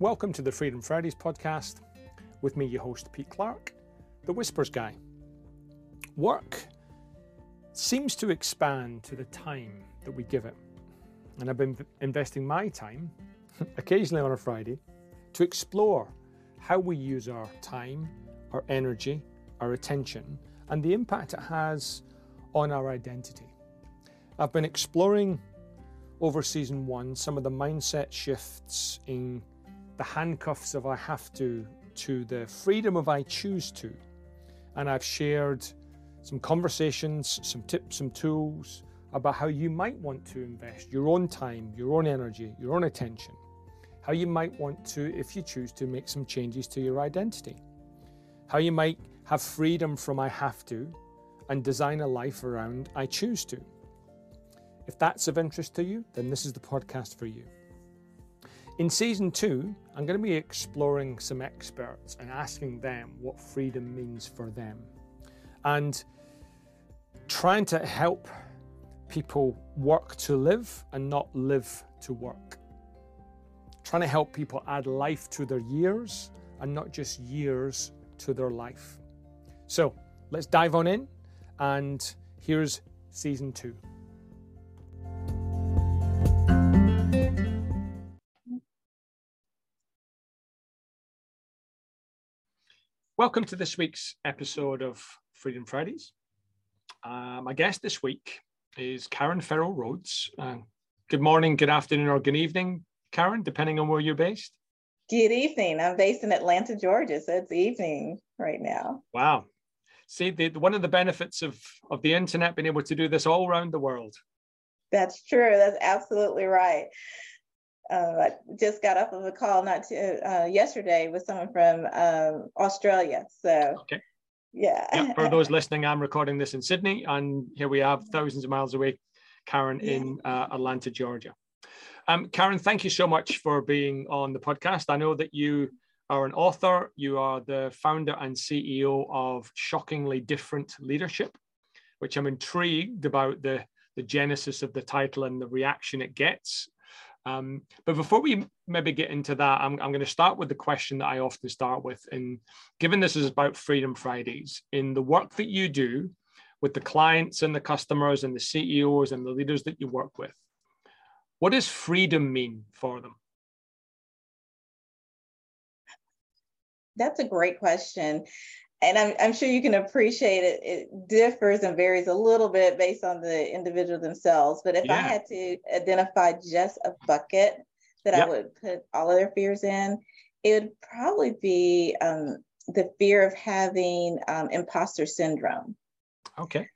Welcome to the Freedom Fridays podcast. With me, your host, Pete Clark, the Whispers Guy. Work seems to expand to the time that we give it. And I've been investing my time, occasionally on a Friday, to explore how we use our time, our energy, our attention, and the impact it has on our identity. I've been exploring over season one some of the mindset shifts in the handcuffs of I have to to the freedom of I choose to. And I've shared some conversations, some tips, some tools about how you might want to invest your own time, your own energy, your own attention. How you might want to, if you choose to, make some changes to your identity. How you might have freedom from I have to and design a life around I choose to. If that's of interest to you, then this is the podcast for you. In season two, I'm going to be exploring some experts and asking them what freedom means for them and trying to help people work to live and not live to work. Trying to help people add life to their years and not just years to their life. So let's dive on in, and here's season two. Welcome to this week's episode of Freedom Fridays. Uh, my guest this week is Karan Ferrell Rhodes. Uh, good morning, good afternoon, or good evening, Karan, depending on where you're based. Good evening. I'm based in Atlanta, Georgia, so it's evening right now. Wow. See, the, one of the benefits of, of the internet being able to do this all around the world. That's true. That's absolutely right uh, I just got off of a call not to, uh, yesterday with someone from um, Australia. So, okay. yeah. yeah. For those listening, I'm recording this in Sydney, and here we have thousands of miles away, Karan yeah. in uh, Atlanta, Georgia. Um, Karan, thank you so much for being on the podcast. I know that you are an author, you are the founder and CEO of Shockingly Different Leadership, which I'm intrigued about the, the genesis of the title and the reaction it gets. Um, but before we maybe get into that, I'm, I'm going to start with the question that I often start with. And given this is about Freedom Fridays, in the work that you do with the clients and the customers and the CEOs and the leaders that you work with, what does freedom mean for them? That's a great question and I'm, I'm sure you can appreciate it. It differs and varies a little bit based on the individual themselves. But if yeah. I had to identify just a bucket that yep. I would put all of their fears in, it would probably be um, the fear of having um, imposter syndrome. Okay.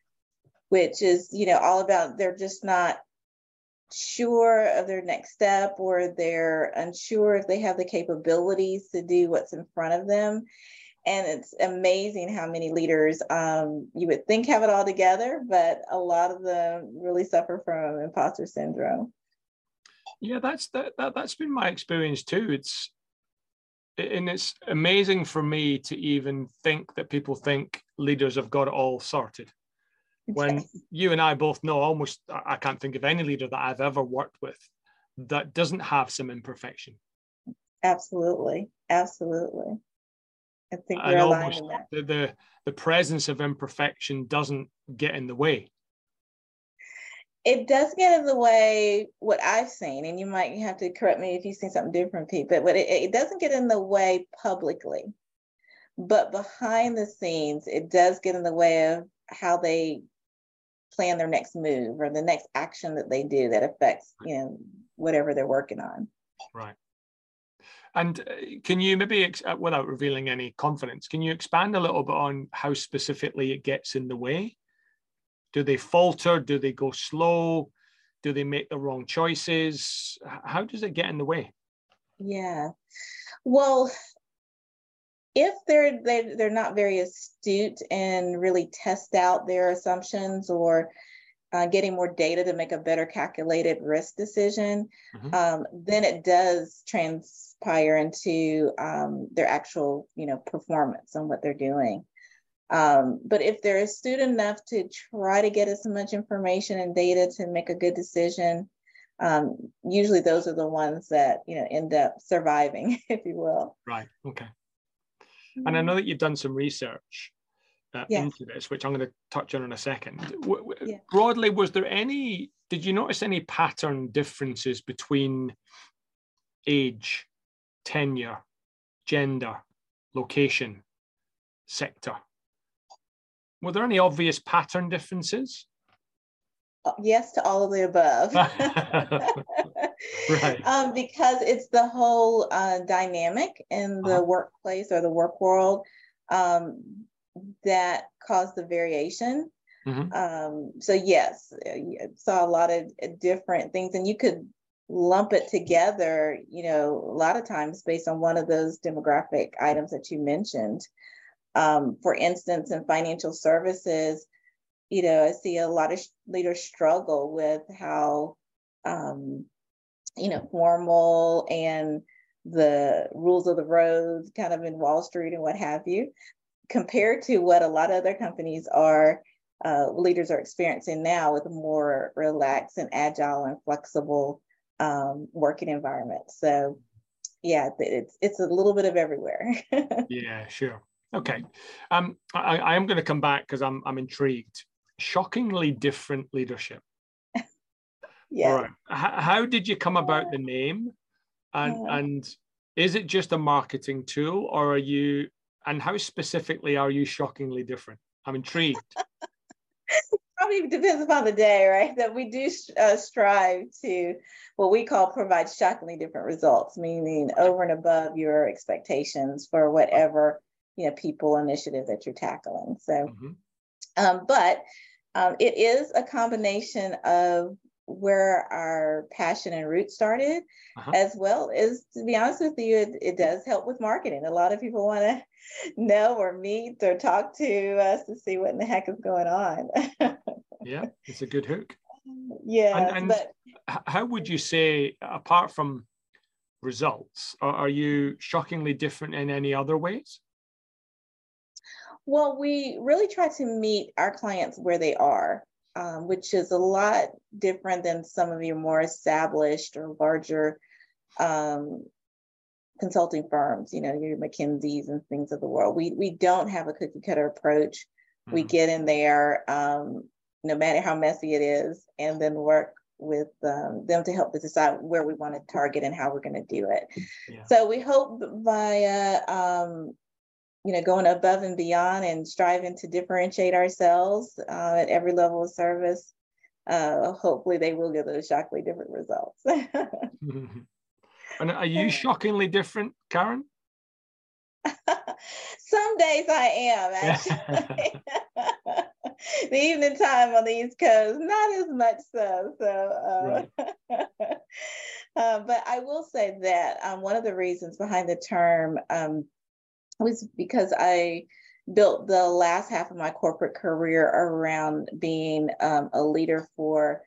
Which is, you know, all about they're just not sure of their next step or they're unsure if they have the capabilities to do what's in front of them and it's amazing how many leaders um, you would think have it all together, but a lot of them really suffer from imposter syndrome. Yeah, that's that, that that's been my experience too. It's and it's amazing for me to even think that people think leaders have got it all sorted. When you and I both know almost, I can't think of any leader that I've ever worked with that doesn't have some imperfection. Absolutely, absolutely. I think and almost the, the the presence of imperfection doesn't get in the way. It does get in the way what I've seen, and you might have to correct me if you've seen something different, Pete. But what it, it doesn't get in the way publicly, but behind the scenes, it does get in the way of how they plan their next move or the next action that they do that affects you know whatever they're working on. Right. And uh, can you maybe, uh, without revealing any confidence, can you expand a little bit on how specifically it gets in the way? Do they falter? Do they go slow? Do they make the wrong choices? How does it get in the way? Yeah. Well, if they're they're, they're not very astute and really test out their assumptions or uh, getting more data to make a better calculated risk decision, mm-hmm. um, then it does transpire into um, their actual, you know, performance and what they're doing. Um, but if they're astute enough to try to get as much information and data to make a good decision, um, usually those are the ones that you know end up surviving, if you will. Right. Okay. And I mm-hmm. know that you've done some research uh, yes. into this, which I'm going to touch on in a second. W- yeah. Broadly, was there any? Did you notice any pattern differences between age, tenure, gender, location, sector? Were there any obvious pattern differences? Uh, yes to all of the above. right. Um, because it's the whole uh, dynamic in the uh-huh. workplace or the work world um, that caused the variation. Mm-hmm. Um, so yes, saw a lot of uh, different things, and you could lump it together. You know, a lot of times based on one of those demographic items that you mentioned. Um, for instance, in financial services, you know, I see a lot of leaders struggle with how, um, you know, formal and the rules of the road kind of in Wall Street and what have you, compared to what a lot of other companies are, uh, leaders are experiencing now with a more relaxed and agile and flexible um, working environment. So, yeah, it's it's a little bit of everywhere. yeah, sure. Okay, um, I, I am going to come back because I'm I'm intrigued shockingly different leadership. yeah. All right. H- how did you come about the name? And yeah. and is it just a marketing tool or are you and how specifically are you shockingly different? I'm intrigued. Probably depends upon the day, right? That we do uh, strive to what we call provide shockingly different results, meaning over and above your expectations for whatever you know people initiative that you're tackling. So, mm-hmm. Um, but um, it is a combination of where our passion and root started, uh-huh. as well as, to be honest with you, it, it, does help with marketing. A lot of people want to know or meet or talk to us to see what in the heck is going on. yeah, it's a good hook. Yeah. And, and but how would you say, apart from results, are, are you shockingly different in any other ways? Well, we really try to meet our clients where they are, um, which is a lot different than some of your more established or larger um, consulting firms, you know, your McKinsey's and things of the world. We, we don't have a cookie cutter approach. Mm-hmm. We get in there, um, no matter how messy it is, and then work with um, them to help us decide where we want to target and how we're going to do it. Yeah. So we hope via um, you know, going above and beyond and striving to differentiate ourselves uh, at every level of service, uh, hopefully they will get those shockingly different results. and are you shockingly different, Karan? Some days I am actually. the evening time on the East Coast, not as much so. So, uh, right. uh, but I will say that um, one of the reasons behind the term um, was because I built the last half of my corporate career around being um, a leader for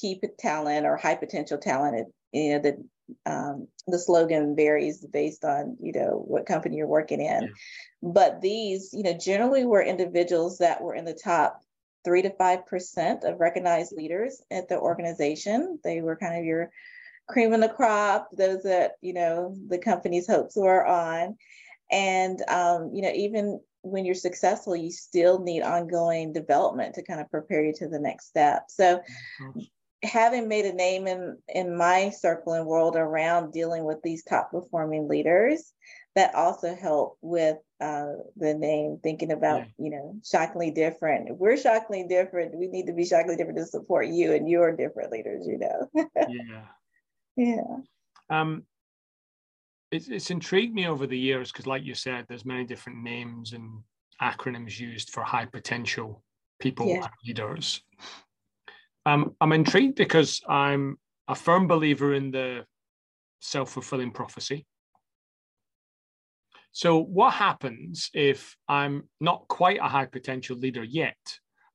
key talent or high potential talent. You know, the um, the slogan varies based on you know what company you're working in, yeah. but these you know generally were individuals that were in the top three to five percent of recognized leaders at the organization. They were kind of your cream of the crop, those that you know the company's hopes were on and, um, you know, even when you're successful, you still need ongoing development to kind of prepare you to the next step. So. Having made a name in in my circle and world around dealing with these top performing leaders, that also helped with uh, the name. Thinking about yeah. you know shockingly different. We're shockingly different, we need to be shockingly different to support you and your different leaders. You know. yeah. Yeah. Um, it's, it's intrigued me over the years because, like you said, there's many different names and acronyms used for high potential people yeah. and leaders. Um, I'm intrigued because I'm a firm believer in the self fulfilling prophecy. So, what happens if I'm not quite a high potential leader yet?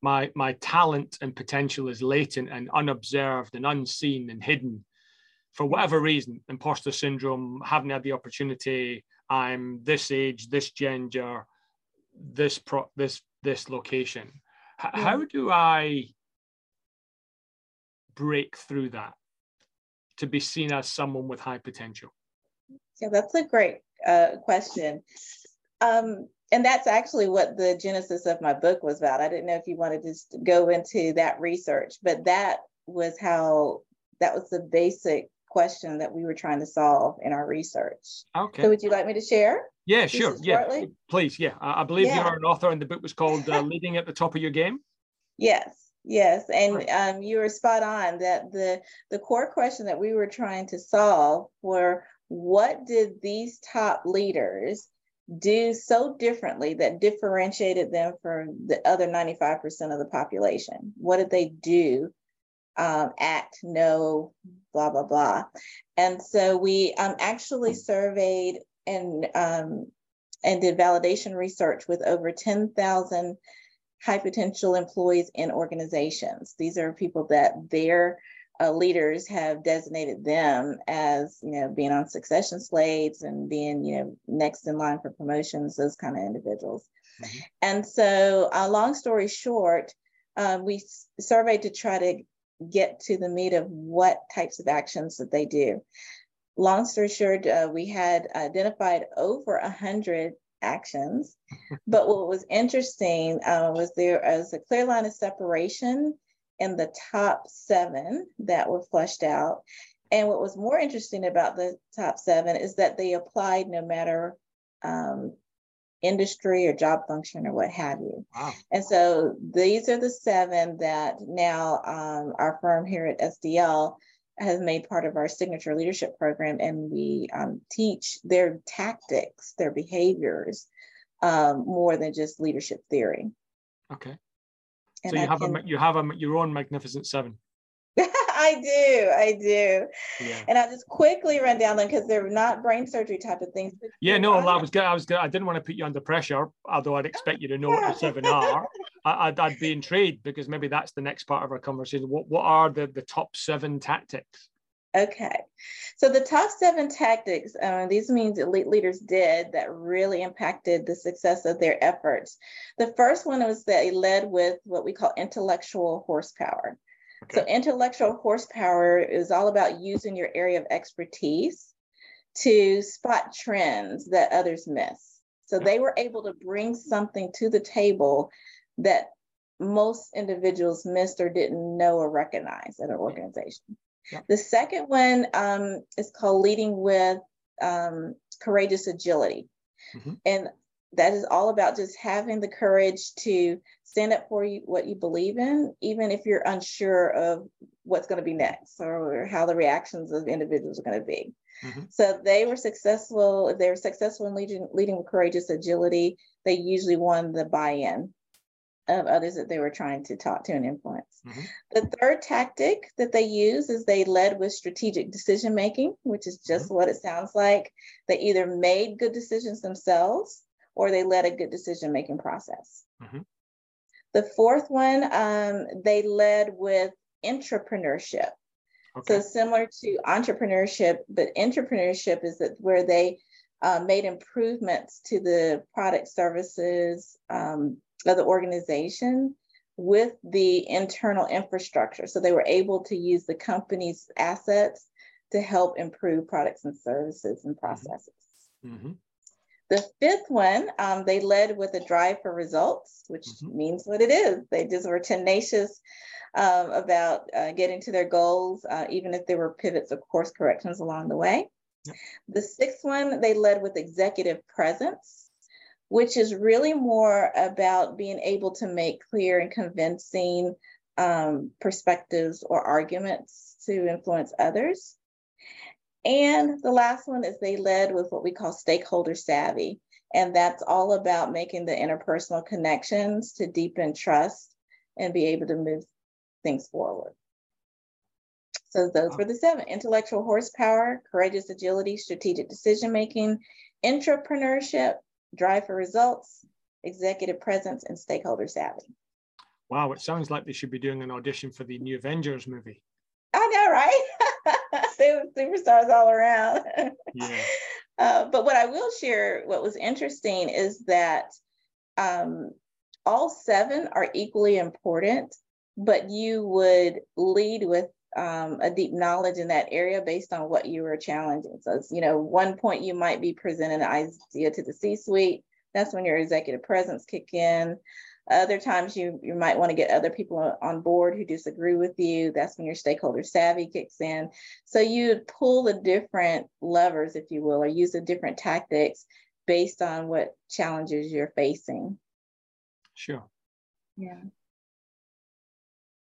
My, my talent and potential is latent and unobserved and unseen and hidden for whatever reason, imposter syndrome, haven't had the opportunity, I'm this age, this gender, this pro this this location. H- yeah. How do I break through that? to be seen as someone with high potential? Yeah, that's a great uh, question. Um, and that's actually what the genesis of my book was about. I didn't know if you wanted to go into that research, but that was how that was the basic question that we were trying to solve in our research. Okay. So would you like me to share? Yeah, sure. Yeah, shortly? please. Yeah, I, believe yeah. you're an author, and the book was called uh, "Leading at the Top of Your Game." Yes, yes, and um, you were spot on. That the the core question that we were trying to solve were what did these top leaders do so differently that differentiated them from the other 95% of the population? What did they do? Um, act, know, blah, blah, blah. And so we um, actually surveyed and, um, and did validation research with over 10,000 high potential employees in organizations. These are people that their uh, leaders have designated them as you know being on succession slates and being you know next in line for promotions those kind of individuals mm-hmm. and so uh, long story short um, we surveyed to try to get to the meat of what types of actions that they do long story short uh, we had identified over a hundred actions but what was interesting uh, was there was a clear line of separation in the top seven that were flushed out. And what was more interesting about the top seven is that they applied no matter um, industry or job function or what have you. Wow. And so these are the seven that now um, our firm here at SDL has made part of our signature leadership program, and we um, teach their tactics, their behaviors, um, more than just leadership theory. Okay. And so you I have can... a you have a your own magnificent seven. I do, I do. Yeah. And I'll just quickly run down them because they're not brain surgery type of things. Yeah, no, I was good. I was good. I didn't want to put you under pressure, although I'd expect you to know what the seven are. I, would I'd be intrigued because maybe that's the next part of our conversation. What what are the the top seven tactics? Okay, so the top seven tactics, uh, these means elite leaders did that really impacted the success of their efforts. The first one was that they led with what we call intellectual horsepower. Okay. So, intellectual horsepower is all about using your area of expertise to spot trends that others miss. So, they were able to bring something to the table that most individuals missed or didn't know or recognize at an organization. The second one um, is called Leading with um, Courageous Agility. Mm-hmm. And that is all about just having the courage to stand up for you, what you believe in, even if you're unsure of what's going to be next or how the reactions of individuals are going to be. Mm-hmm. So they were successful. If they were successful in leading, leading with courageous agility, they usually won the buy-in of others that they were trying to talk to and influence. Mm-hmm. The third tactic that they use is they led with strategic decision making, which is just mm-hmm. what it sounds like. They either made good decisions themselves or they led a good decision making process. Mm-hmm. The fourth one, um, they led with intrapreneurship. Okay. So similar to entrepreneurship, but intrapreneurship is that where they uh, made improvements to the product services, um, of the organization with the internal infrastructure. So they were able to use the company's assets to help improve products and services and mm-hmm. processes. Mm-hmm. The fifth one, um, they led with a drive for results, which mm-hmm. means what it is. They just were tenacious um, about uh, getting to their goals, uh, even if there were pivots or course corrections along the way. Yep. The sixth one, they led with executive presence which is really more about being able to make clear and convincing um, perspectives or arguments to influence others. And the last one is they led with what we call stakeholder savvy. And that's all about making the interpersonal connections to deepen trust and be able to move things forward. So those were the seven intellectual horsepower, courageous agility, strategic decision making, intrapreneurship, drive for results, executive presence, and stakeholder savvy. Wow, it sounds like they should be doing an audition for the new Avengers movie. I know, right? superstars all around. yeah. Uh, but what I will share, what was interesting is that um, all seven are equally important, but you would lead with um, a deep knowledge in that area based on what you were challenging. So, you know, one point you might be presenting an idea to the C-suite. That's when your executive presence kick in. Other times you, you might want to get other people on board who disagree with you. That's when your stakeholder savvy kicks in. So you pull the different levers, if you will, or use the different tactics based on what challenges you're facing. Sure. Yeah.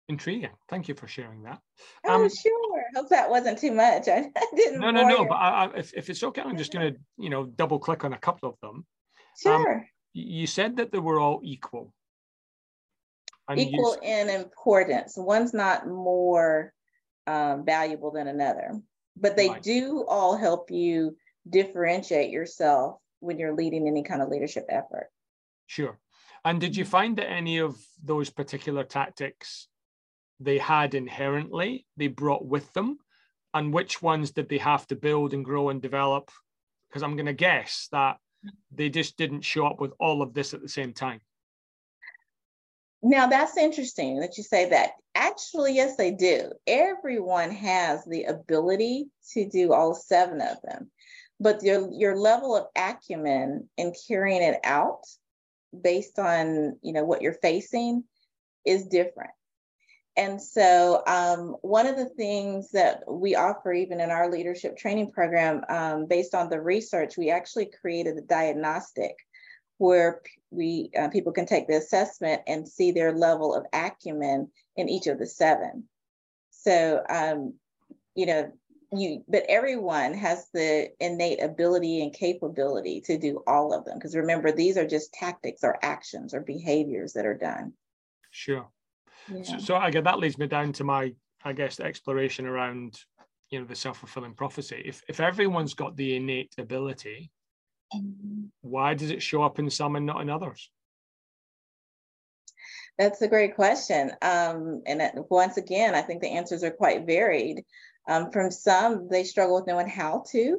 Intriguing. Thank you for sharing that. Oh, um, sure. Hope that wasn't too much. I, I didn't. No, no, no. But I, I, if, if it's okay, I'm just going to, you know, double click on a couple of them. Um, sure. Um, you said that they were all equal. And equal you... in importance. One's not more um, valuable than another, but they right. do all help you differentiate yourself when you're leading any kind of leadership effort. Sure. And did you mm-hmm. find that any of those particular tactics they had inherently, they brought with them? And which ones did they have to build and grow and develop? Because I'm going to guess that they just didn't show up with all of this at the same time. Now that's interesting that you say that. Actually, yes, they do. Everyone has the ability to do all seven of them, but your your level of acumen in carrying it out based on you know what you're facing is different. And so, um, one of the things that we offer, even in our leadership training program, um, based on the research, we actually created a diagnostic where we uh, people can take the assessment and see their level of acumen in each of the seven. So, um, you know, you but everyone has the innate ability and capability to do all of them because remember these are just tactics or actions or behaviors that are done. Sure. So, so again, that leads me down to my, I guess, exploration around, you know, the self-fulfilling prophecy. If if everyone's got the innate ability. Why does it show up in some and not in others? That's a great question. Um, and once again, I think the answers are quite varied. Um, from some, they struggle with knowing how to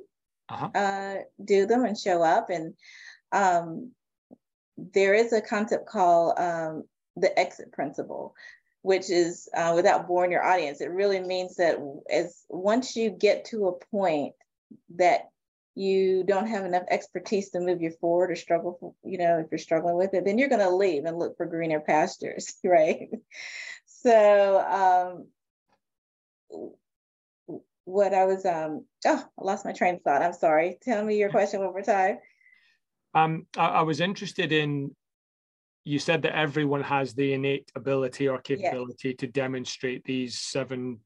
uh-huh. uh, do them and show up. And um, there is a concept called um, the exit principle, which is uh, without boring your audience, it really means that as once you get to a point that you don't have enough expertise to move you forward or struggle, for, you know, if you're struggling with it, then you're going to leave and look for greener pastures, right? So, um, what I was, um, oh, I lost my train of thought. I'm sorry. Tell me your question one more time. Um, I, I was interested in you said that everyone has the innate ability or capability to demonstrate these seven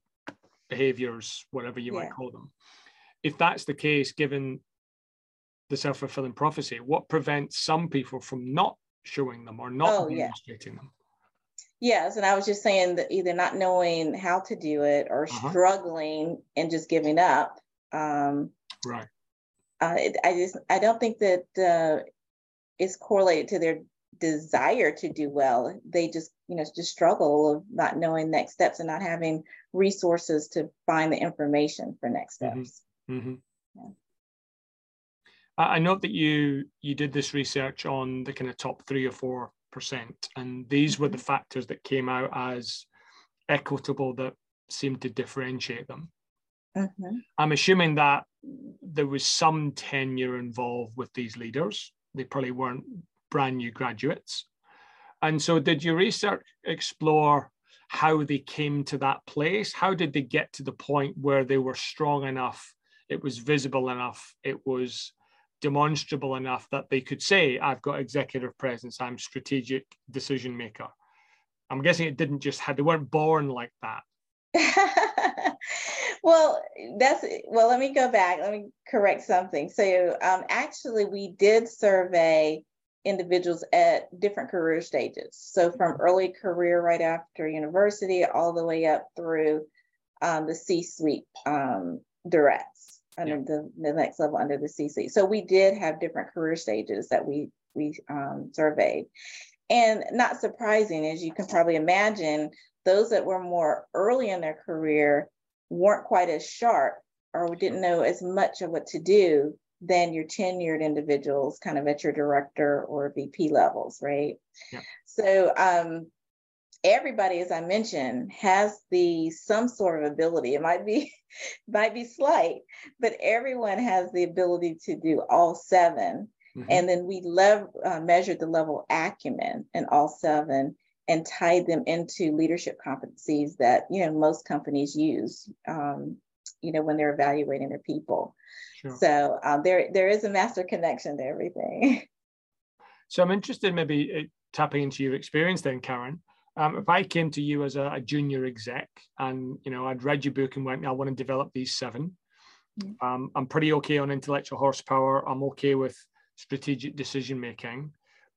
behaviors, whatever you yeah. might call them. If that's the case, given the self fulfilling prophecy, what prevents some people from not showing them or not oh, demonstrating yeah. them? Yes, and I was just saying that either not knowing how to do it or uh-huh. struggling and just giving up. Um, right. Uh, it, I just I don't think that uh, it's correlated to their desire to do well. They just, you know, just struggle of not knowing next steps and not having resources to find the information for next mm-hmm. steps. Mm-hmm. Yeah. I know that you you did this research on the kind of top three or four percent, and these mm-hmm. were the mm-hmm. factors that came out as equitable that seemed to differentiate them. Mm-hmm. I'm assuming that there was some tenure involved with these leaders. They probably weren't brand new graduates. And so, did your research explore how they came to that place? How did they get to the point where they were strong enough, it was visible enough, it was demonstrable enough that they could say, I've got executive presence, I'm strategic decision maker? I'm guessing it didn't just have, they weren't born like that. well, that's well. Let me go back. Let me correct something. So, um, actually, we did survey individuals at different career stages. So from early career right after university all the way up through um, the C-suite um, directs under yeah. the, the next level under the C-suite. So we did have different career stages that we we um, surveyed. And not surprising, as you can probably imagine, those that were more early in their career weren't quite as sharp or didn't know as much of what to do than your tenured individuals kind of at your director or VP levels, right? Yeah. So um, everybody, as I mentioned, has the some sort of ability. It might be might be slight, but everyone has the ability to do all 7 mm-hmm. And then we lev- uh, measured the level acumen in all seven and tied them into leadership competencies that you know most companies use. Um, you know when they're evaluating their people. Sure. So um, there there is a master connection to everything. So I'm interested, maybe uh, tapping into your experience then, Karan. Um, if I came to you as a, a, junior exec and you know I'd read your book and went, I want to develop these seven. Mm. Um, I'm pretty okay on intellectual horsepower. I'm okay with strategic decision making,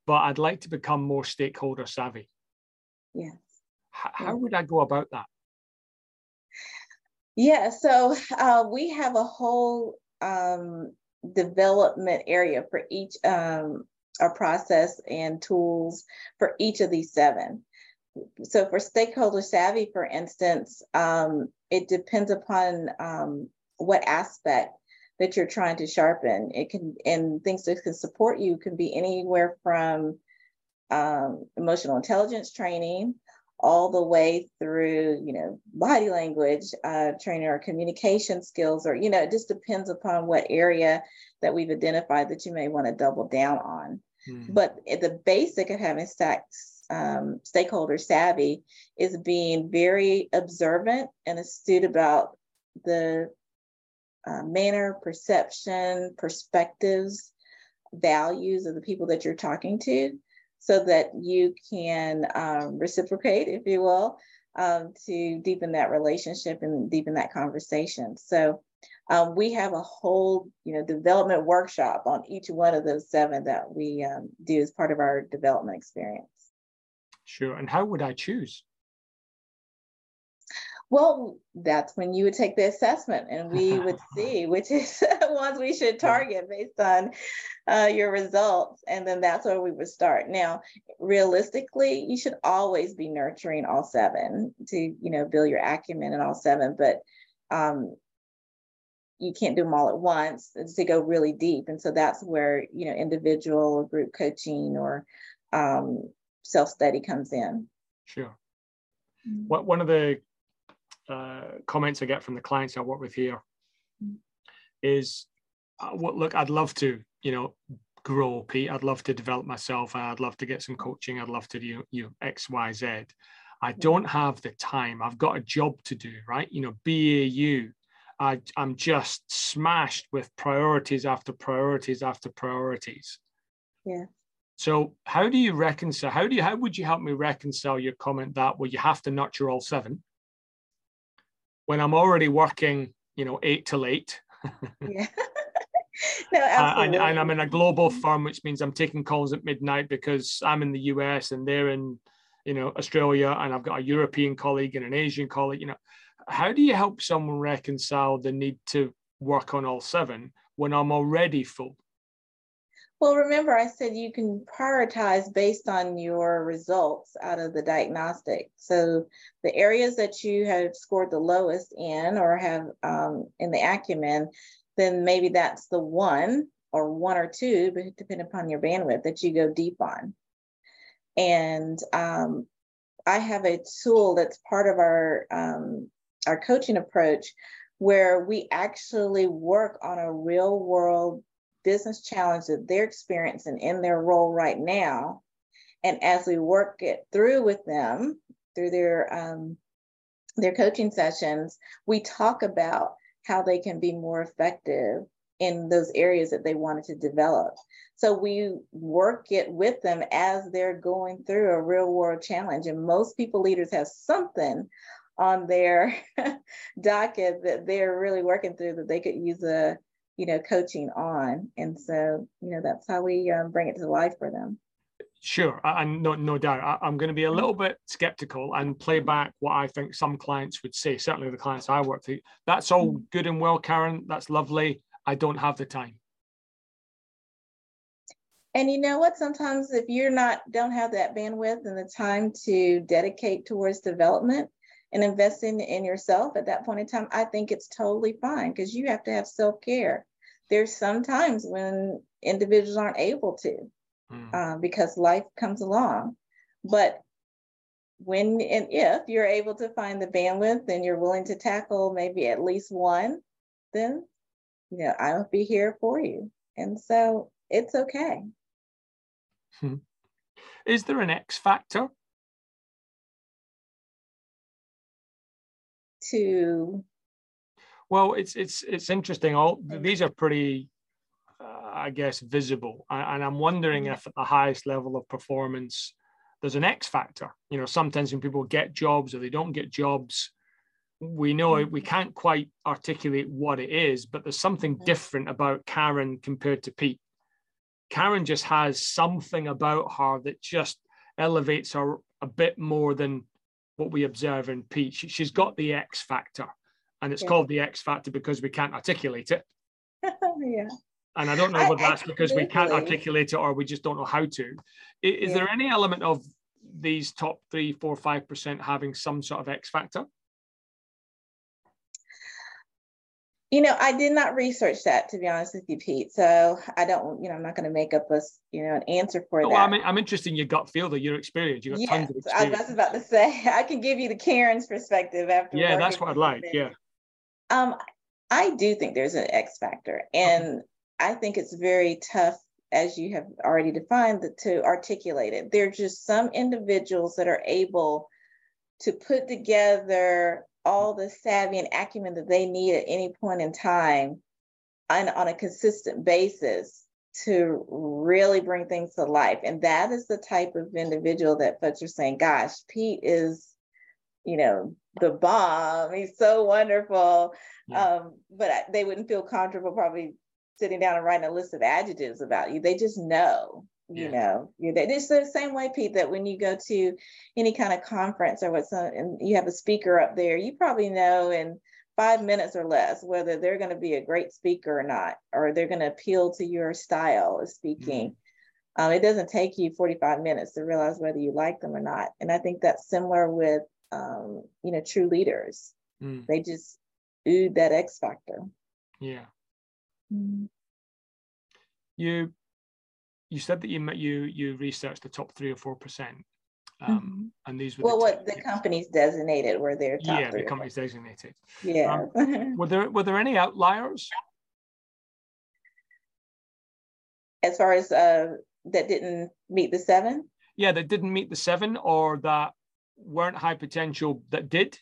but I'd like to become more stakeholder savvy. Yes. H- yeah. How would I go about that? Yeah, so uh, we have a whole um, development area for each um, our process and tools for each of these seven. So for stakeholder savvy, for instance, um, it depends upon um, what aspect that you're trying to sharpen. It can and things that can support you can be anywhere from um, emotional intelligence training all the way through, you know, body language uh, training or communication skills, or, you know, it just depends upon what area that we've identified that you may want to double down on. Mm-hmm. But the basic of having stacks, um, stakeholder savvy is being very observant and astute about the uh, manner, perception, perspectives, values of the people that you're talking to so that you can um, reciprocate, if you will, um, to deepen that relationship and deepen that conversation. So um, we have a whole, you know, development workshop on each one of those seven that we um, do as part of our development experience. Sure. And how would I choose? Well, that's when you would take the assessment and we would see which is ones we should target based on uh, your results. And then that's where we would start. Now, realistically, you should always be nurturing all seven to, you know, build your acumen in all seven, but um, you can't do them all at once to go really deep. And so that's where, you know, individual or group coaching or um, self-study comes in. Sure. Mm-hmm. What one of the uh, comments I get from the clients I work with here is, uh, what look, I'd love to, you know, grow, Pete. I'd love to develop myself. I'd love to get some coaching. I'd love to do you know, X, Y, Z. I don't have the time. I've got a job to do, right? You know, BAU. I, I'm just smashed with priorities after priorities after priorities. Yeah. So how do you reconcile? How do you? How would you help me reconcile your comment that well, you have to nurture all seven, when I'm already working, you know, eight till eight. yeah. no, absolutely. And, and, I'm in a global mm-hmm. firm, which means I'm taking calls at midnight because I'm in the US and they're in, you know, Australia, and I've got a European colleague and an Asian colleague. You know, how do you help someone reconcile the need to work on all seven when I'm already full? Well, remember, I said you can prioritize based on your results out of the diagnostic. So the areas that you have scored the lowest in or have um, in the acumen, then maybe that's the one or one or two, but depending upon your bandwidth that you go deep on. And um, I have a tool that's part of our um, our coaching approach where we actually work on a real world business challenge that they're experiencing in their role right now. And as we work it through with them through their um, their coaching sessions, we talk about how they can be more effective in those areas that they wanted to develop. So we work it with them as they're going through a real world challenge. And most people leaders have something on their docket that they're really working through that they could use a you know, coaching on. And so, you know, that's how we um, bring it to life for them. Sure, and no, no doubt. I, am going to be a little bit skeptical and play back what I think some clients would say. Certainly, the clients I work with. That's all mm-hmm. good and well, Karan. That's lovely. I don't have the time. And you know what? Sometimes if you're not don't have that bandwidth and the time to dedicate towards development, and investing in yourself at that point in time, I think it's totally fine because you have to have self care. There's some times when individuals aren't able to mm. uh, because life comes along. But when and if you're able to find the bandwidth and you're willing to tackle maybe at least one, then you know I'll be here for you. And so it's okay. Hmm. Is there an X factor? To well, it's it's it's interesting. All these are pretty, uh, I guess, visible, and I'm wondering if at the highest level of performance, there's an X factor. You know, sometimes when people get jobs or they don't get jobs, we know we can't quite articulate what it is, but there's something different about Karan compared to Pete. Karan just has something about her that just elevates her a bit more than what we observe in Pete. She, has got the X factor, and it's yeah. called the X factor because we can't articulate it. yeah. And I don't know whether that's because we can't articulate it or we just don't know how to. Is, yeah. is there any element of these top three, four, five percent having some sort of X factor? You know, I did not research that to be honest with you, Pete. So I don't, you know, I'm not going to make up a, you know, an answer for oh, that. Well, I'm, I'm interested in your gut feel, though, your experience. You got yes, tons of experience. I was about to say, I can give you the Karan's perspective after. Yeah, that's what I'd like. Yeah. Um, I do think there's an X factor, and okay. I think it's very tough, as you have already defined, the, to articulate it. There's just some individuals that are able to put together all the savvy and acumen that they need at any point in time and on a consistent basis to really bring things to life. And that is the type of individual that folks are saying, gosh, Pete is, you know, the bomb. He's so wonderful. Yeah. Um, but I, they wouldn't feel comfortable probably sitting down and writing a list of adjectives about you. They just know you yeah. know it's the same way pete that when you go to any kind of conference or what's and you have a speaker up there you probably know in five minutes or less whether they're going to be a great speaker or not or they're going to appeal to your style of speaking mm-hmm. um, it doesn't take you 45 minutes to realize whether you like them or not and i think that's similar with um, you know true leaders mm. they just ooh that x factor yeah mm. you you said that you you you researched the top three or four percent, um, mm-hmm. and these were well, the what the companies designated were their top yeah, the companies designated. Yeah. Um, were there were there any outliers? As far as uh, that didn't meet the seven. Yeah, that didn't meet the seven, or that weren't high potential that did.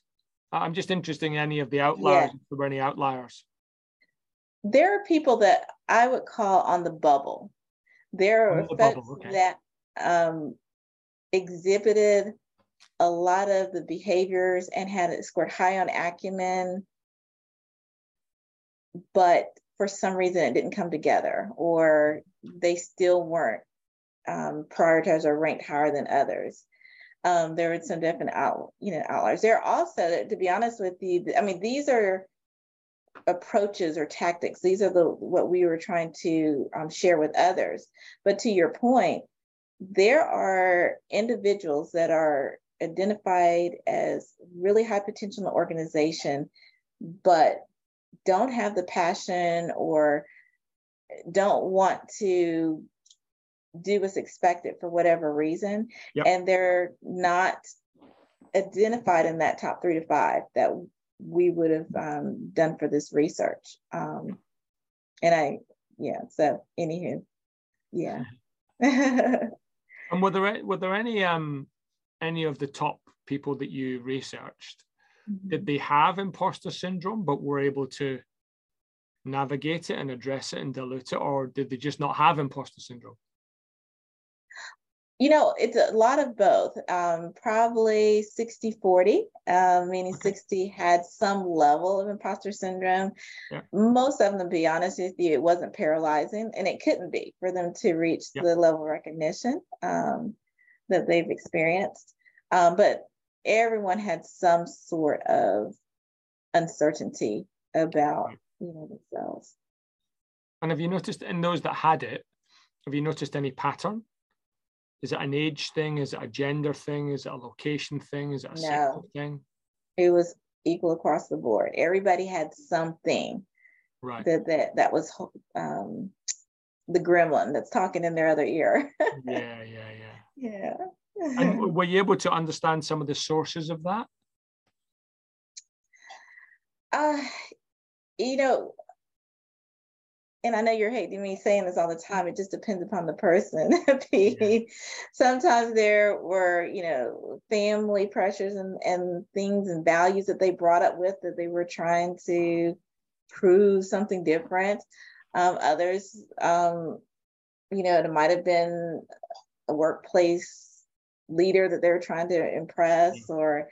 I'm just interested in any of the outliers. Yeah. If there were any outliers? There are people that I would call on the bubble there are effects okay. that um, exhibited a lot of the behaviors and had it scored high on acumen, but for some reason it didn't come together, or they still weren't um, prioritized or ranked higher than others. Um, there were some definite out, you know, outliers. There are also, to be honest with you, I mean, these are approaches or tactics. These are the what we were trying to um, share with others. But to your point, there are individuals that are identified as really high potential in the organization, but don't have the passion or don't want to do what's expected for whatever reason. Yep. And they're not identified in that top three to five that we would have um, done for this research. Um, and I, yeah, so anywho, yeah. and were there were there any um any of the top people that you researched? Mm-hmm. Did they have imposter syndrome, but were able to navigate it and address it and dilute it, or did they just not have imposter syndrome? You know, it's a lot of both. Um, probably 60 40, uh, meaning okay. 60 had some level of imposter syndrome. Yeah. Most of them, to be honest with you, it wasn't paralyzing, and it couldn't be for them to reach yeah. the level of recognition um, that they've experienced. Um, but everyone had some sort of uncertainty about you know themselves. And have you noticed in those that had it, have you noticed any pattern? Is it an age thing? Is it a gender thing? Is it a location thing? Is it a no. thing? It was equal across the board. Everybody had something right. that that that was um, the gremlin that's talking in their other ear. yeah, yeah, yeah. Yeah. and were you able to understand some of the sources of that? Uh, you know, and I know you're hating me saying this all the time. It just depends upon the person. yeah. Sometimes there were, you know, family pressures and, and things and values that they brought up with that they were trying to prove something different. Um, others, um, you know, it might have been a workplace leader that they were trying to impress, or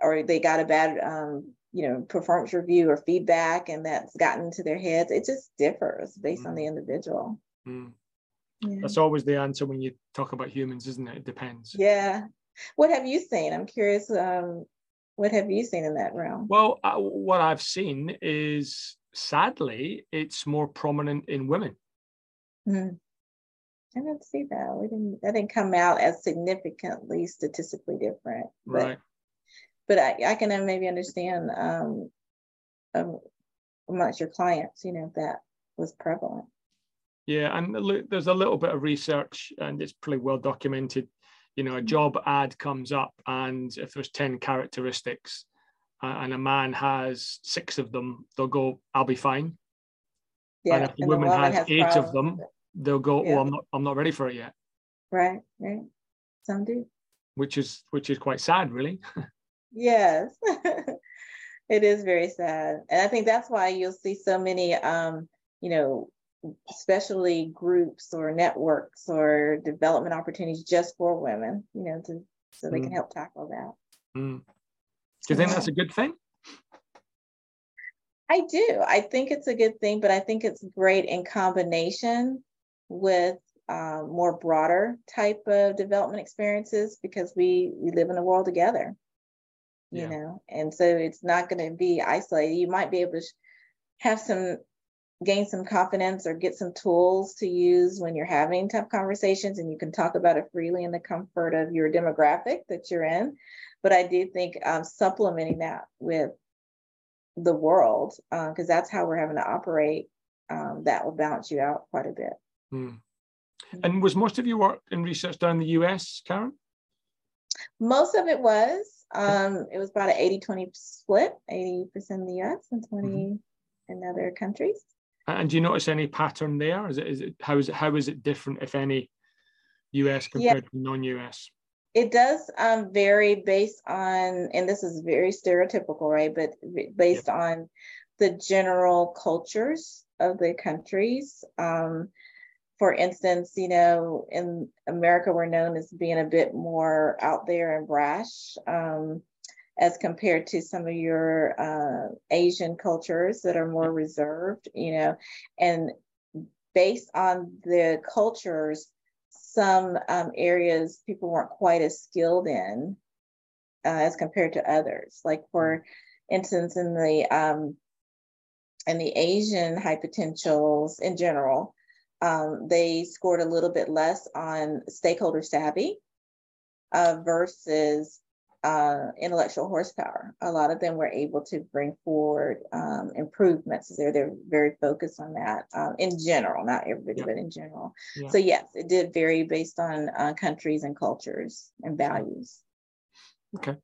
or they got a bad um, you know performance review or feedback and that's gotten into their heads it just differs based mm. on the individual mm. yeah. that's always the answer when you talk about humans isn't it it depends yeah what have you seen i'm curious um, what have you seen in that realm well uh, what i've seen is sadly it's more prominent in women mm. I didn't see that. We didn't. That didn't come out as significantly statistically different. But right but I, I can maybe understand um, um, amongst your clients, you know, that was prevalent. Yeah, and there's a little bit of research, and it's pretty well documented. You know, a mm-hmm. job ad comes up, and if there's 10 characteristics uh, and a man has six of them, they'll go, I'll be fine. Yeah, and if the woman, woman, has, eight of them, they'll go, yeah. Oh, I'm not, I'm not ready for it yet. Right, right. Some do. Which is which is quite sad, really. Yes. it is very sad. And I think that's why you'll see so many um, you know, especially groups or networks or development opportunities just for women, you know, to so they mm. can help tackle that. Mm. Do you think that's a good thing? I do. I think it's a good thing, but I think it's great in combination with um, more broader type of development experiences because we we live in a world together you yeah. know? And so it's not going to be isolated. You might be able to have some gain some confidence or get some tools to use when you're having tough conversations and you can talk about it freely in the comfort of your demographic that you're in. But i do think um, supplementing that with the world because uh, that's how we're having to operate um, that will balance you out quite a bit. Mm. and was most of your work in research done in the us Karan most of it was um, it was about an 80 20 split 80% in the US and 20 mm-hmm. in other countries. And do you notice any pattern there? Is it, is it how is it how is it different, if any, US compared yeah. to non-US? It does um, vary based on, and this is very stereotypical, right? But based yep. on the general cultures of the countries. Um, for instance, you know, in America, we're known as being a bit more out there and brash um, as compared to some of your uh, Asian cultures that are more reserved, you know, and based on the cultures, some um, areas people weren't quite as skilled in uh, as compared to others. Like for instance, in the um, in the Asian high potentials in general, um, they scored a little bit less on stakeholder savvy uh, versus uh, intellectual horsepower. A lot of them were able to bring forward um, improvements. They're, they're very focused on that um, in general, not everybody, yeah. but in general. Yeah. So, yes, it did vary based on uh, countries and cultures and values. Okay.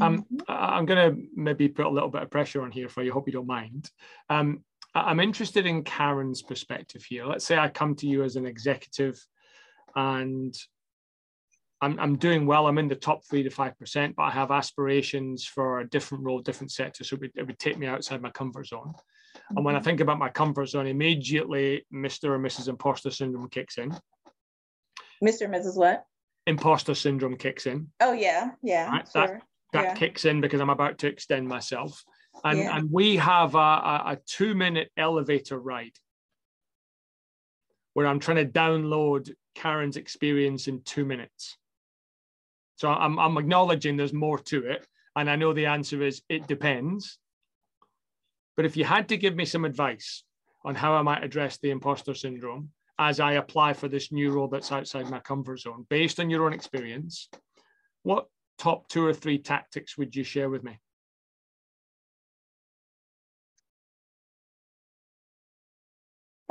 Um, mm-hmm. I'm going to maybe put a little bit of pressure on here for you. Hope you don't mind. Um, I'm interested in Karan's perspective here. Let's say I come to you as an executive and I'm, I'm doing well. I'm in the top three to 5%, but I have aspirations for a different role, different sector. So it would, it would take me outside my comfort zone. Mm-hmm. And when I mm-hmm. think about my comfort zone, immediately Mr. or Mrs. Imposter Syndrome kicks in. Mr. and Mrs. what? Imposter Syndrome kicks in. Oh, yeah. Yeah. Right? Sure. That, that yeah. kicks in because I'm about to extend myself and yeah. and we have a, a, a two minute elevator ride where I'm trying to download Karan's experience in two minutes. So I'm, I'm acknowledging there's more to it. And I know the answer is it depends. But if you had to give me some advice on how I might address the imposter syndrome as I apply for this new role that's outside my comfort zone, based on your own experience, what top two or three tactics would you share with me?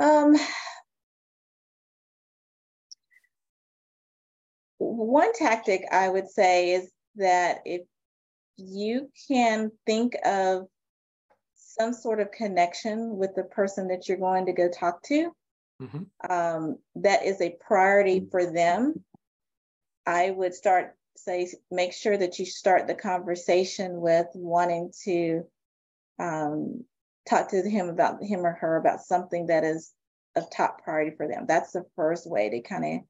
Um, one tactic I would say is that if you can think of some sort of connection with the person that you're going to go talk to, mm-hmm. um, that is a priority for them. I would start say make sure that you start the conversation with wanting to um, talk to him about him or her about something that is of top priority for them. That's the first way to kind of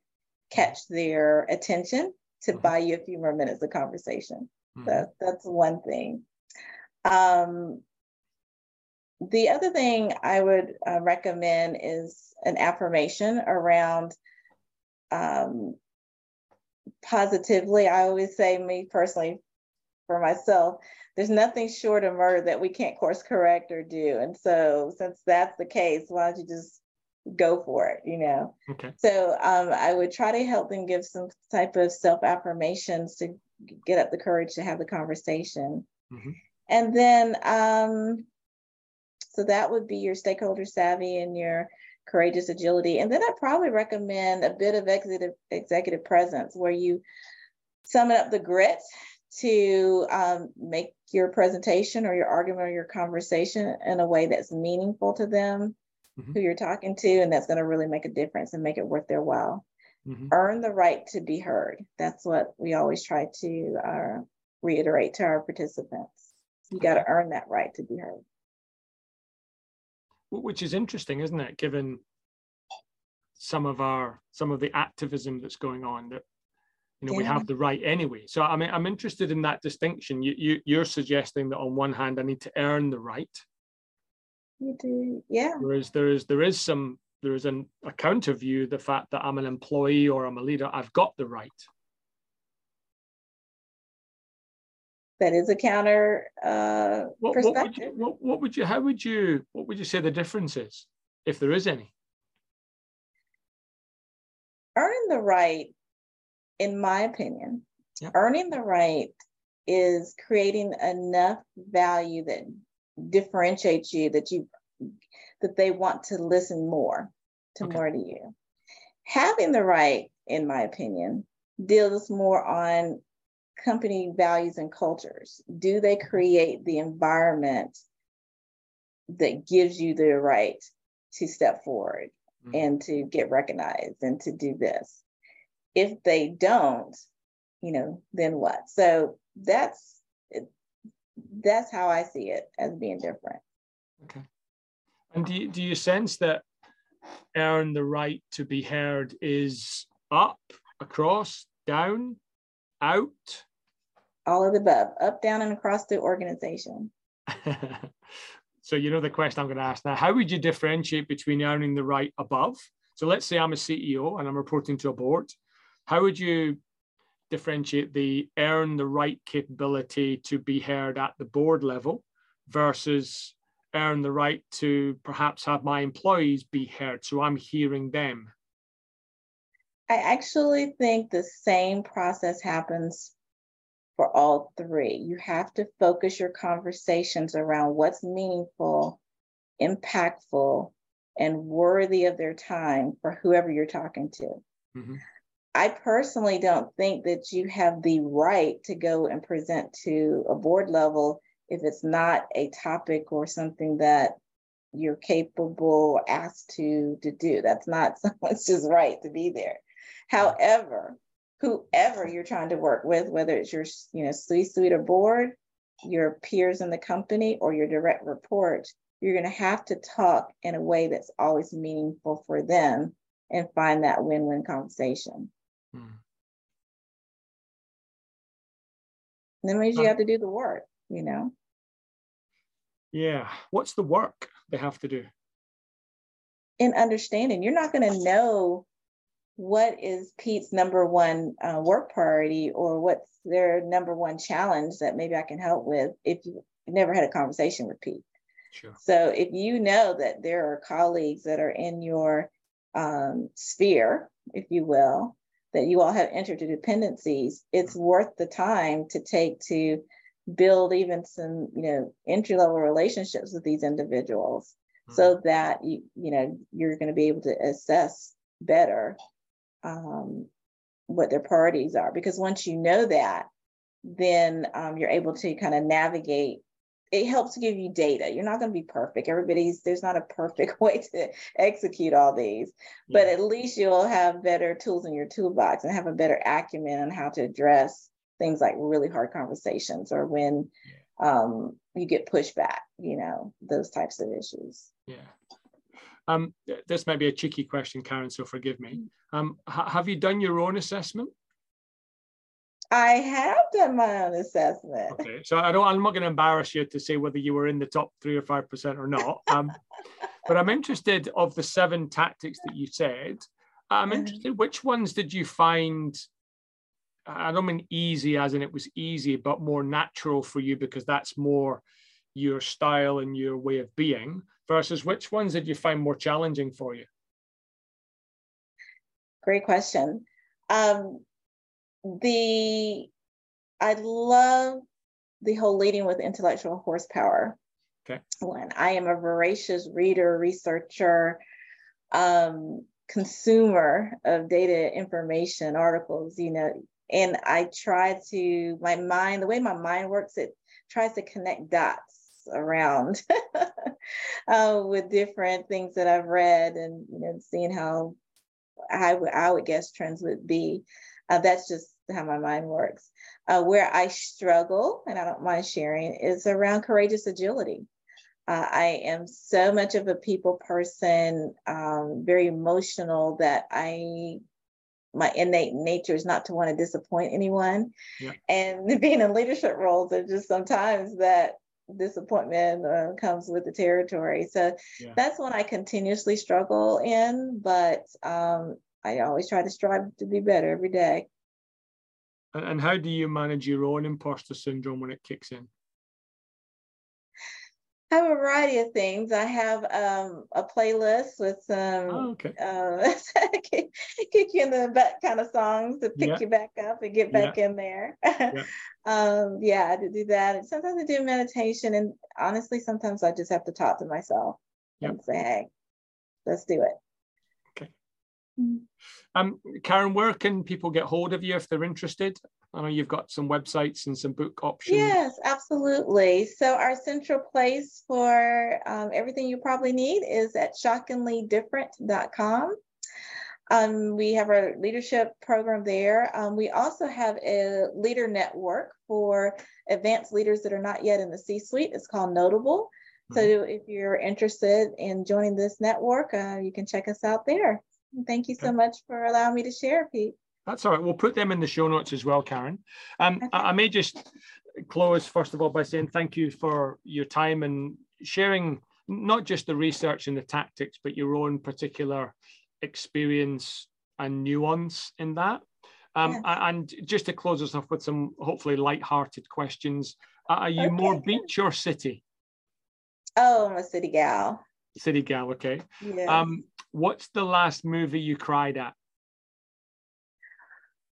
catch their attention to mm-hmm. buy you a few more minutes of conversation. Mm-hmm. So that's one thing. Um, the other thing I would uh, recommend is an affirmation around um, positively. I always say, me personally, for myself, there's nothing short of murder that we can't course correct or do. And so, since that's the case, why don't you just go for it, you know? Okay. So, um, I would try to help them give some type of self affirmations to get up the courage to have the conversation. Mm-hmm. And then, um, so that would be your stakeholder savvy and your courageous agility. And then I'd probably recommend a bit of executive executive presence where you summon up the grit to um, make your presentation or your argument or your conversation in a way that's meaningful to them mm-hmm. who you're talking to and that's going to really make a difference and make it worth their while mm-hmm. earn the right to be heard that's what we always try to uh, reiterate to our participants you got to earn that right to be heard which is interesting, isn't it? Given some of our some of the activism that's going on, that you know yeah. we have the right anyway. So I mean, I'm interested in that distinction. You, you you're suggesting that on one hand, I need to earn the right. You do, yeah. Whereas there is there is some there is an, a counter view the fact that I'm an employee or I'm a leader, I've got the right. that is a counter uh, what, perspective. What would, you, what, what would you? How would you? What would you say the difference is, if there is any? Earn the right, in my opinion, yep. earning the right is creating enough value that differentiates you that you that they want to listen more to okay. more to you. Having the right, in my opinion, deals more on company values and cultures? Do they create the environment that gives you the right to step forward mm-hmm. and to get recognized and to do this? If they don't, you know, then what? So that's that's how I see it as being different. Okay. And do you, do you sense that earn the right to be heard is up, across, down, out? all of the above, up, down, and across the organization. so you know the question I'm going to ask now. How would you differentiate between earning the right above? So let's say I'm a CEO and I'm reporting to a board. How would you differentiate the earn the right capability to be heard at the board level versus earn the right to perhaps have my employees be heard so I'm hearing them? I actually think the same process happens for all three. You have to focus your conversations around what's meaningful, impactful, and worthy of their time for whoever you're talking to. Mm-hmm. I personally don't think that you have the right to go and present to a board level if it's not a topic or something that you're capable asked to to do. That's not someone's just right to be there. However, whoever you're trying to work with, whether it's your you know C-suite or board, your peers in the company, or your direct report, you're going to have to talk in a way that's always meaningful for them and find that win-win conversation. Hmm. And that means you have to do the work, you know. Yeah. What's the work they have to do? In understanding, you're not going to know what is Pete's number one uh, work priority or what's their number one challenge that maybe I can help with if you never had a conversation with Pete. Sure. So if you know that there are colleagues that are in your um, sphere, if you will, that you all have interdependencies, it's worth the time to take to build even some, you know, entry level relationships with these individuals mm-hmm. so that you, you know, you're going to be able to assess better um, what their priorities are. Because once you know that, then um, you're able to kind of navigate. It helps give you data. You're not going to be perfect. Everybody's there's not a perfect way to execute all these, yeah. but at least you'll have better tools in your toolbox and have a better acumen on how to address things like really hard conversations or when um, you get pushback. You know those types of issues. Yeah. Um, this might be a cheeky question, Karan, so forgive me. Mm. Um, ha- have you done your own assessment? I have done my own assessment. Okay, so I don't. I'm not going to embarrass you to say whether you were in the top three or five percent or not. Um, but I'm interested of the seven tactics that you said. I'm mm-hmm. interested. Which ones did you find? I don't mean easy as in it was easy, but more natural for you because that's more your style and your way of being. Versus which ones did you find more challenging for you? Great question. Um, the I love the whole leading with intellectual horsepower. Okay. When I am a voracious reader, researcher, um, consumer of data information, articles, you know, and I try to my mind, the way my mind works, it tries to connect dots around uh, with different things that I've read and you know seeing how I would I would guess trends would be. Uh, that's just how my mind works. Uh, where I struggle, and I don't mind sharing, is around courageous agility. Uh, I am so much of a people person, um, very emotional that I, my innate nature is not to want to disappoint anyone. Yeah. And being in leadership roles, there's just sometimes that disappointment uh, comes with the territory. So yeah. that's one I continuously struggle in, but um, I always try to strive to be better every day. And how do you manage your own imposter syndrome when it kicks in? I have a variety of things. I have um, a playlist with some oh, okay. uh, kick, you in the butt kind of songs to pick yeah. you back up and get back yeah. in there. yeah. um, yeah, I do that. And sometimes I do meditation, and honestly, sometimes I just have to talk to myself and say, "Hey, let's do it." Um, Karan, where can people get hold of you if they're interested? I know you've got some websites and some book options. Yes, absolutely. So our central place for um, everything you probably need is at shockinglydifferent.com. Um, we have our leadership program there. Um, we also have a leader network for advanced leaders that are not yet in the C-suite. It's called Notable. So mm-hmm. if you're interested in joining this network, uh, you can check us out there. Thank you so much for allowing me to share, Pete. That's all right. We'll put them in the show notes as well, Karan. Um, okay. I, I may just close, first of all, by saying thank you for your time and sharing not just the research and the tactics, but your own particular experience and nuance in that. Um, yes. And just to close us off with some hopefully light-hearted questions, are you okay. more beach or city? Oh, I'm a city gal. City gal, okay. Yeah. Um, what's the last movie you cried at?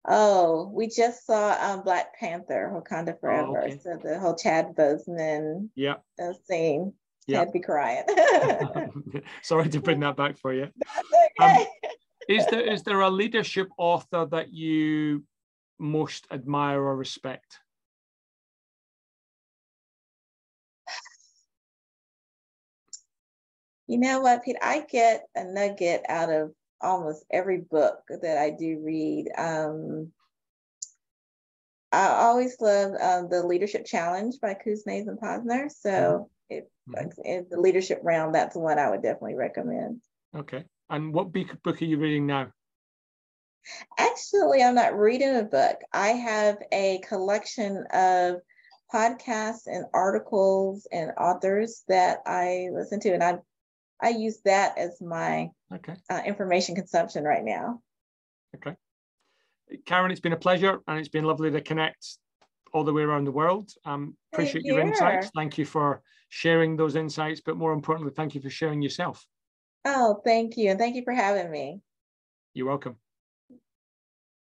Oh, we just saw um, Black Panther, Wakanda oh, Forever. Oh, okay. So the whole Chad Boseman yeah. Uh, scene. Yeah. Had be crying. Sorry to bring that back for you. Okay. Um, is there is there a leadership author that you most admire or respect? You know what, Pete? I get a nugget out of almost every book that I do read. Um, I always love um, the Leadership Challenge by Kouzes and Posner. So, mm-hmm. mm-hmm. in the leadership round, that's one I would definitely recommend. Okay. And what book are you reading now? Actually, I'm not reading a book. I have a collection of podcasts and articles and authors that I listen to, and I I use that as my okay. uh, information consumption right now. Okay. Karan, it's been a pleasure and it's been lovely to connect all the way around the world. Um, appreciate your insights. Thank you for sharing those insights, but more importantly, thank you for sharing yourself. Oh, thank you. And thank you for having me. You're welcome.